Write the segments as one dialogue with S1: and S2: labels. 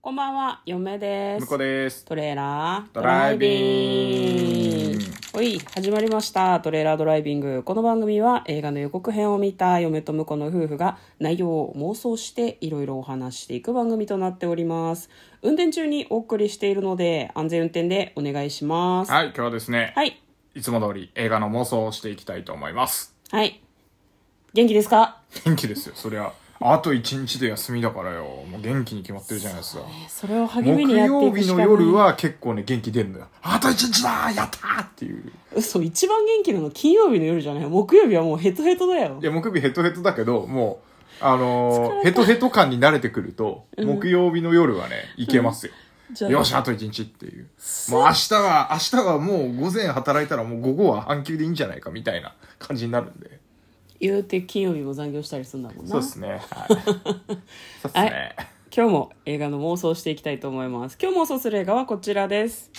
S1: こんばんは、嫁です。
S2: 向こうです。
S1: トレーラード
S2: ドライビング
S1: おい、始まりました。トレーラードライビング。この番組は映画の予告編を見た嫁と婿の夫婦が内容を妄想していろいろお話していく番組となっております。運転中にお送りしているので安全運転でお願いします。
S2: はい、今日はですね、
S1: はい。
S2: いつも通り映画の妄想をしていきたいと思います。
S1: はい。元気ですか？
S2: 元気ですよ、そりゃ。あと一日で休みだからよ。もう元気に決まってるじゃないですか。
S1: それを励み
S2: 木
S1: にやってい
S2: 曜日の
S1: くしかない。
S2: 夜は結構ね、元気出るのよ。あと一日だやったーっていう。
S1: 嘘、一番元気なの金曜日の夜じゃない？木曜日はもうヘトヘトだよ
S2: い。や、木曜日ヘトヘトだけど、もう、あのーヘトヘト感に慣れてくると、木曜日の夜はね、いけますよ。
S1: じゃあ
S2: よし、あと一日っていう。もう明日は、明日はもう午前働いたらもう午後は半休でいいんじゃないかみたいな感じになるんで。
S1: 言うて金曜日も残業したりするんだもんな。
S2: そうですね。はい。そうですね。
S1: 今日も映画の妄想をしていきたいと思います。今日妄想する映画はこちらです。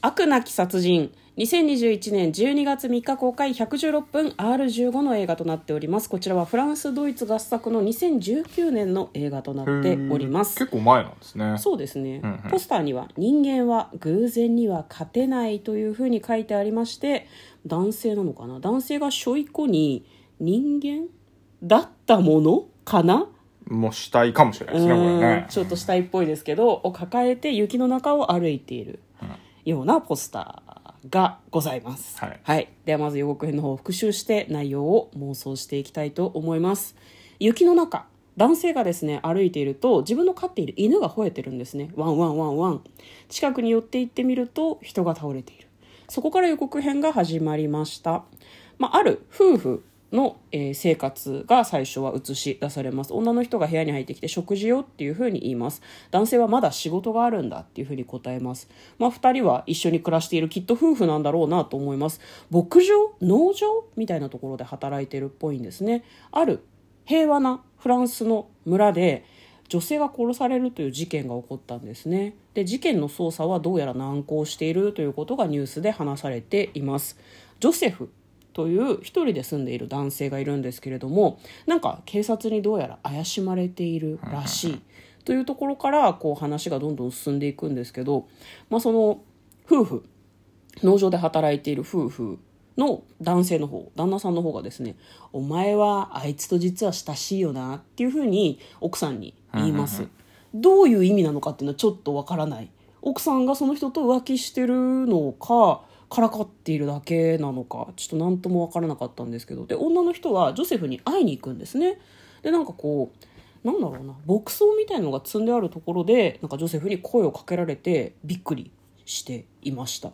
S1: 悪なき殺人。2021年12月3日公開。116分。R15 の映画となっております。こちらはフランスドイツ合作の2019年の映画となっております。
S2: 結構前なんですね。
S1: そうですね、
S2: んうん。
S1: ポスターには「人間は偶然には勝てない」というふうに書いてありまして男性なのかな？男性がしょいこに人間だったものかな？
S2: もう死体かもしれないですね、これ
S1: うん
S2: ね。
S1: ちょっと死体っぽいですけどを抱えて雪の中を歩いているようなポスターがございます、
S2: はい。
S1: ではまず予告編の方を復習して内容を妄想していきたいと思います。雪の中男性がですね歩いていると自分の飼っている犬が吠えてるんですね。ワンワンワンワン。近くに寄って行ってみると人が倒れている。そこから予告編が始まりました、まあ、ある夫婦の、えー生活が最初は映し出されます。女の人が部屋に入ってきて食事よっていうふうに言います。男性はまだ仕事があるんだっていうふうに答えます、まあ、2人は一緒に暮らしているきっと夫婦なんだろうなと思います。牧場？農場？みたいなところで働いてるっぽいんですね。ある平和なフランスの村で女性が殺されるという事件が起こったんですね。で事件の捜査はどうやら難航しているということがニュースで話されています。ジョセフ。という一人で住んでいる男性がいるんですけれどもなんか警察にどうやら怪しまれているらしい。というところからこう話がどんどん進んでいくんですけど、まあ、その夫婦農場で働いている夫婦の男性の方旦那さんの方がですね「お前はあいつと実は親しいよな」っていうふうに奥さんに言います。どういう意味なのかっていうのはちょっとわからない。奥さんがその人と浮気してるのかからかっているだけなのかちょっと何ともわからなかったんですけど。で女の人はジョセフに会いに行くんですね。でなんかこうなんだろうな牧草みたいのが積んであるところでなんかジョセフに声をかけられてびっくりしていました。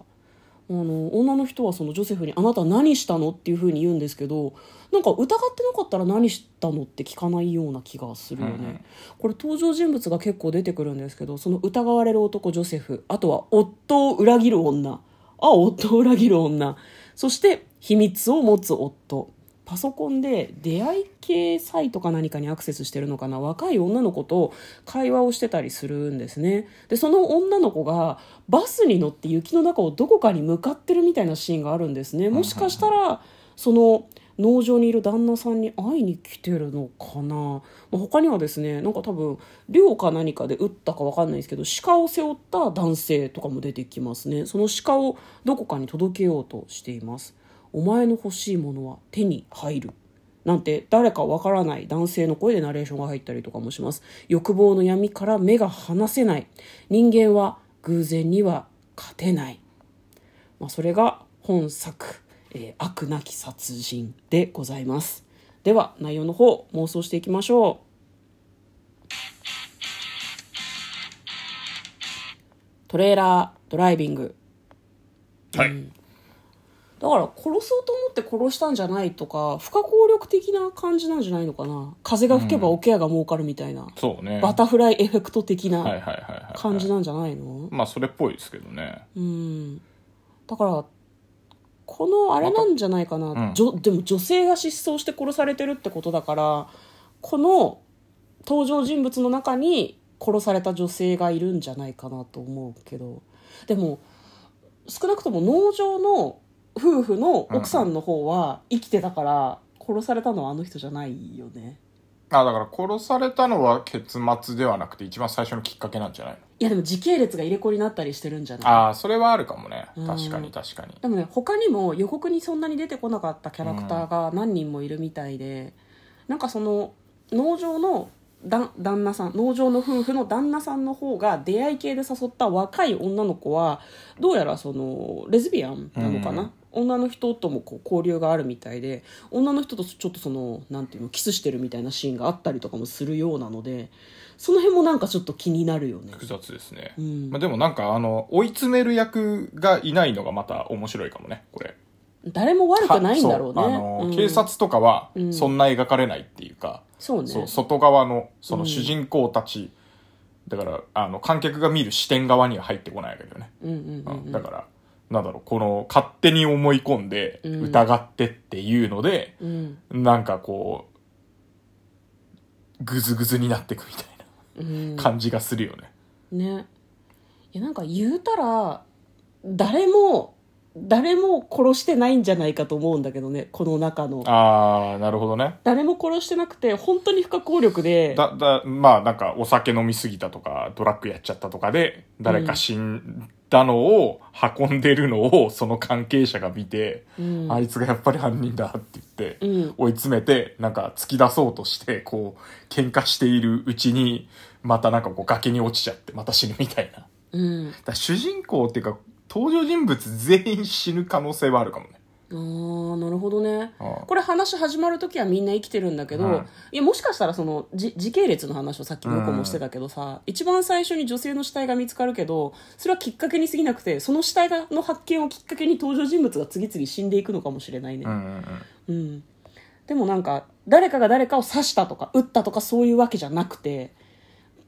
S1: あの女の人はそのジョセフに「あなた何したの?」っていうふうに言うんですけどなんか疑ってなかったら何したの？って聞かないような気がするよね、
S2: うんうん
S1: これ登場人物が結構出てくるんですけどその疑われる男ジョセフあとは夫を裏切る女あ夫を裏切る女。そして秘密を持つ夫。パソコンで出会い系サイトか何かにアクセスしてるのかな。若い女の子と会話をしてたりするんですね。でその女の子がバスに乗って雪の中をどこかに向かってるみたいなシーンがあるんですね。もしかしたらその農場にいる旦那さんに会いに来てるのかな、まあ、他にはですねなんか多分猟か何かで撃ったか分かんないですけど鹿を背負った男性とかも出てきますね。その鹿をどこかに届けようとしています。お前の欲しいものは手に入る。なんて誰かわからない男性の声でナレーションが入ったりとかもします。欲望の闇から目が離せない。人間は偶然には勝てない。まあ、それが本作、えー悪なき殺人」でございます。では内容の方妄想していきましょう。トレーラードライビング。
S2: はい。
S1: だから殺そうと思って殺したんじゃないとか不可抗力的な感じなんじゃないのかな。風が吹けば桶屋が儲かるみたいな、
S2: そうね。
S1: バタフライエフェクト的
S2: はいはい
S1: な
S2: はいはい。
S1: 感じなんじゃないの、
S2: まあ、それっぽいですけどね。
S1: うん。だからこのあれなんじゃないかな、
S2: うん。
S1: じょでも女性が失踪して殺されてるってことだからこの登場人物の中に殺された女性がいるんじゃないかなと思うけど。でも少なくとも農場の夫婦の奥さんの方は生きてたから殺されたのはあの人じゃないよね。
S2: あだから殺されたのは結末ではなくて一番最初のきっかけなんじゃないの？
S1: いやでも時系列が入れ子になったりしてるんじゃない？
S2: ああそれはあるかもね。
S1: うん。
S2: 確かに確かに。
S1: でもね他にも予告にそんなに出てこなかったキャラクターが何人もいるみたいで、なんかその農場のだ旦那さん農場の夫婦の旦那さんの方が出会い系で誘った若い女の子はどうやらそのレズビアンなのかな、女の人ともこう交流があるみたいで女の人とちょっとそのなんていうのキスしてるみたいなシーンがあったりとかもするようなのでその辺もなんかちょっと気になるよね。
S2: 複雑ですね、
S1: ん。
S2: まあ、でもなんかあの追い詰める役がいないのがまた面白いかもねこれ。
S1: 誰も悪くないんだろうね。
S2: あの、
S1: うん。
S2: 警察とかは
S1: ん。
S2: そんな描かれないっていうか、
S1: そうね。
S2: そう外側のその主人公たち、だからあの観客が見る視点側には入ってこないわけだよね、
S1: うんうんうん。
S2: うん。だからなんだろうこの勝手に思い込んで
S1: うん。
S2: 疑ってっていうので、
S1: うん。
S2: なんかこうグズグズになっていくみたい
S1: うん。
S2: な感じがするよね、
S1: ね。いやなんか言うたら誰も誰も殺してないんじゃないかと思うんだけどねこの中の。
S2: ああなるほどね。
S1: 誰も殺してなくて本当に不可抗力で。
S2: だだまあなんかお酒飲みすぎたとかドラッグやっちゃったとかで誰か死んだのを運んでるのをその関係者が見て、
S1: うん。
S2: あいつがやっぱり犯人だって言って、
S1: うん。
S2: 追い詰めてなんか突き出そうとしてこう喧嘩しているうちにまたなんかこう崖に落ちちゃってまた死ぬみたいな。
S1: うん。
S2: ら主人公っていうか登場人物全員死ぬ可能性はあるかもね。
S1: あーなるほどね。
S2: ああ。
S1: これ話始まる時はみんな生きてるんだけど、
S2: うん
S1: いやもしかしたらそのじ時系列の話をさっき向こうもしてたけどさ、一番最初に女性の死体が見つかるけどそれはきっかけに過ぎなくてその死体がの発見をきっかけに登場人物が次々死んでいくのかもしれないね、
S2: うんうんうん。
S1: うん、でもなんか誰かが誰かを刺したとか撃ったとかそういうわけじゃなくて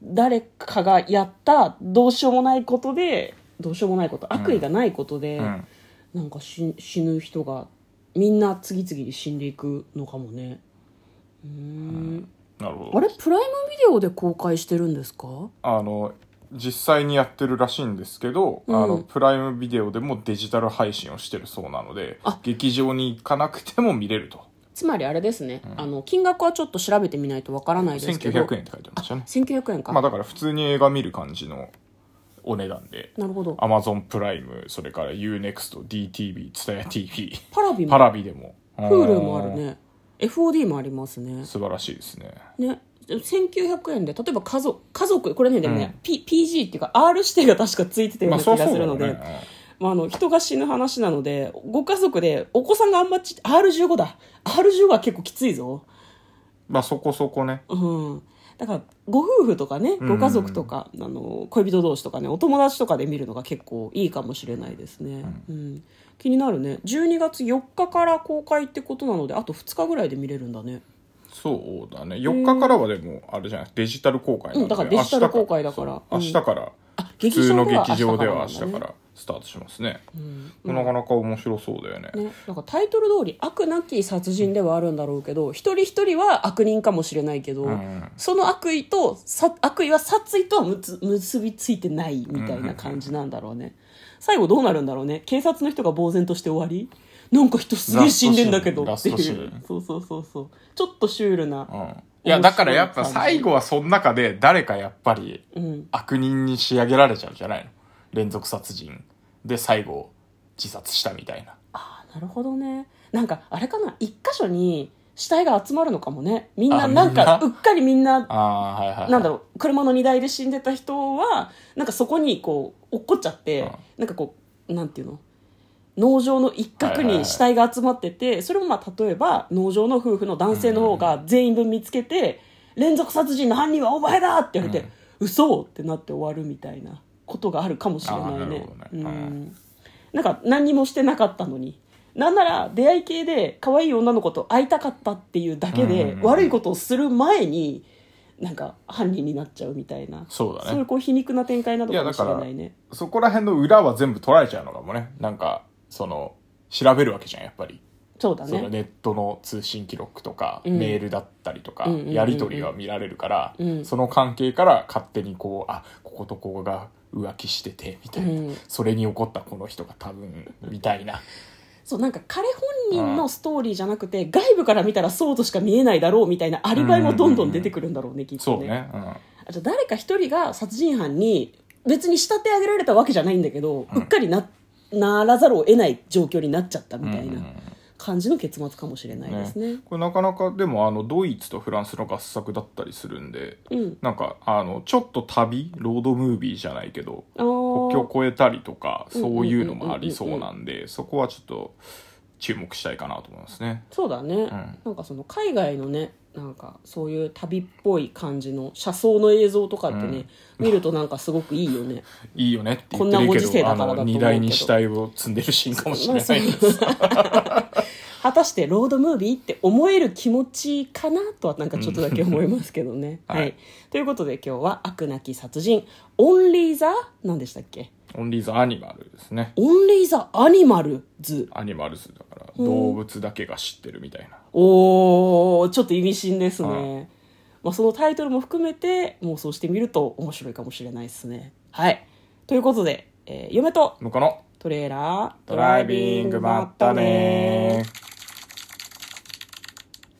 S1: 誰かがやったどうしようもないことでどうしようもないこと悪意がないことで、
S2: うん。
S1: なんか死死ぬ人がみんな次々に死んでいくのかもね。うーん。
S2: なるほど。
S1: あれ？プライムビデオで公開してるんですか？
S2: あの実際にやってるらしいんですけど、
S1: うん。
S2: あのプライムビデオでもデジタル配信をしてるそうなので
S1: あ。
S2: 劇場に行かなくても見れると。
S1: つまりあれですね、あの金額はちょっと調べてみないとわからないですけど。
S2: 1900円って書いてましたね。
S1: 1900円か、
S2: まあだから普通に映画見る感じのお値段で。
S1: なるほど。
S2: Amazon プライムそれから UNEXTDTV ツタヤ TV
S1: パラビも。
S2: パラビでも。
S1: Hulu もあるね。FOD もありますね。
S2: 素晴らしいですね。
S1: ね。1900円で例えば家族家族これねでもね、P、PG っていうか R 指定が確かついてたような気がするので、
S2: まあそうそう
S1: まあ、あの人が死ぬ話なのでご家族でお子さんがあんまち R15 だ。R15 は結構きついぞ。
S2: まあそこそこね。
S1: うんだからご夫婦とかねご家族とか、あの恋人同士とかねお友達とかで見るのが結構いいかもしれないですね、うん。気になるね。12月4日から公開ってことなのであと2日ぐらいで見れるんだね。
S2: そうだね。4日からはでもあれじゃない？デジタル公開なんで、
S1: うんだからデジタル公開だから。
S2: 明日か。ら。
S1: あ
S2: 普通の劇場では明
S1: 明日から
S2: スタートしますね、なかなか面白そうだよね。
S1: ね、なんかタイトル通り悪なき殺人ではあるんだろうけど一人一人は悪人かもしれないけど、
S2: ん。
S1: その悪意とさ悪意は殺意とはむつ結びついてないみたいな感じなんだろうね、最後どうなるんだろうね。警察の人が呆然として終わり。なんか人すげえ死んでんだけど
S2: ラ
S1: っていう。そうそうそうそう。ちょっとシュールな、
S2: うんいやだからやっぱ最後はその中で誰かやっぱり
S1: うん。
S2: 悪人に仕上げられちゃうんじゃないの。連続殺人。で最後自殺したみたいな。
S1: ああなるほどね。なんかあれかな？一箇所に死体が集まるのかもね。みんな
S2: あ
S1: なんかうっかりみんな
S2: ああはいはい、はい、
S1: なんだろう車の荷台で死んでた人はなんかそこにこう落っこっちゃって、
S2: うん。
S1: なんかこうなんていうの？農場の一角に死体が集まってて、それもまあ例えば農場の夫婦の男性の方が全員分見つけて、連続殺人の犯人はお前だって言われて、嘘ってなって終わるみたいなことがあるかもしれないね。なん。か何にもしてなかったのに。なんなら出会い系で可愛い女の子と会いたかったっていうだけで、悪いことをする前になんか犯人になっちゃうみたいな。
S2: そうだね。
S1: そういうこう皮肉な展開なのかもしれないね。
S2: そこら辺の裏は全部取られちゃうのかもね。なんかその調べるわけじゃんやっぱり。
S1: そうだね。
S2: そのネットの通信記録とか、
S1: うん。
S2: メールだったりとか、
S1: うんうんうんうん。
S2: やり取りが見られるから、
S1: うん。
S2: その関係から勝手にこうあこことここが浮気しててみたいな、
S1: うん。
S2: それに怒ったこの人が多分みたいな。
S1: そうなんか彼本人のストーリーじゃなくて、外部から見たらそうとしか見えないだろうみたいなアリバイもどんどん出てくるんだろうね、きっと
S2: そうね。うん。
S1: あじゃあ誰か一人が殺人犯に別に仕立て上げられたわけじゃないんだけど、うっかりなならざるを得ない状況になっちゃったみたいな感じの結末かもしれないですね。
S2: これなかなかでもあのドイツとフランスの合作だったりするんで、
S1: うん。
S2: なんかあのちょっと旅ロードムービーじゃないけど国境越えたりとかそういうのもありそうなんでそこはちょっと注目したいかなと思いますね。
S1: そうだね、なんかその海外のねなんかそういう旅っぽい感じの車窓の映像とかってね、見るとなんかすごくいいよね。
S2: いいよねって言
S1: こん
S2: ってるけ
S1: なご時世だからだと思うけど。
S2: 荷台に死体を積んでるシーンかもしれない
S1: まあ
S2: です。
S1: 果たしてロードムービーって思える気持ちかなとはなんかちょっとだけ思いますけどね、
S2: はい。
S1: はい、ということで今日は悪なき殺人オンリーザ何でしたっけ？
S2: オンリーザアニマルですね。
S1: オンリーザアニマルズ
S2: アニマルズだから動物だけが知ってるみたいな
S1: おーちょっと意味深ですね、
S2: はい。
S1: まあ、そのタイトルも含めて妄想してみると面白いかもしれないですね。はい。ということで、えー嫁と
S2: のかな
S1: トレーラード
S2: ドライビングまったね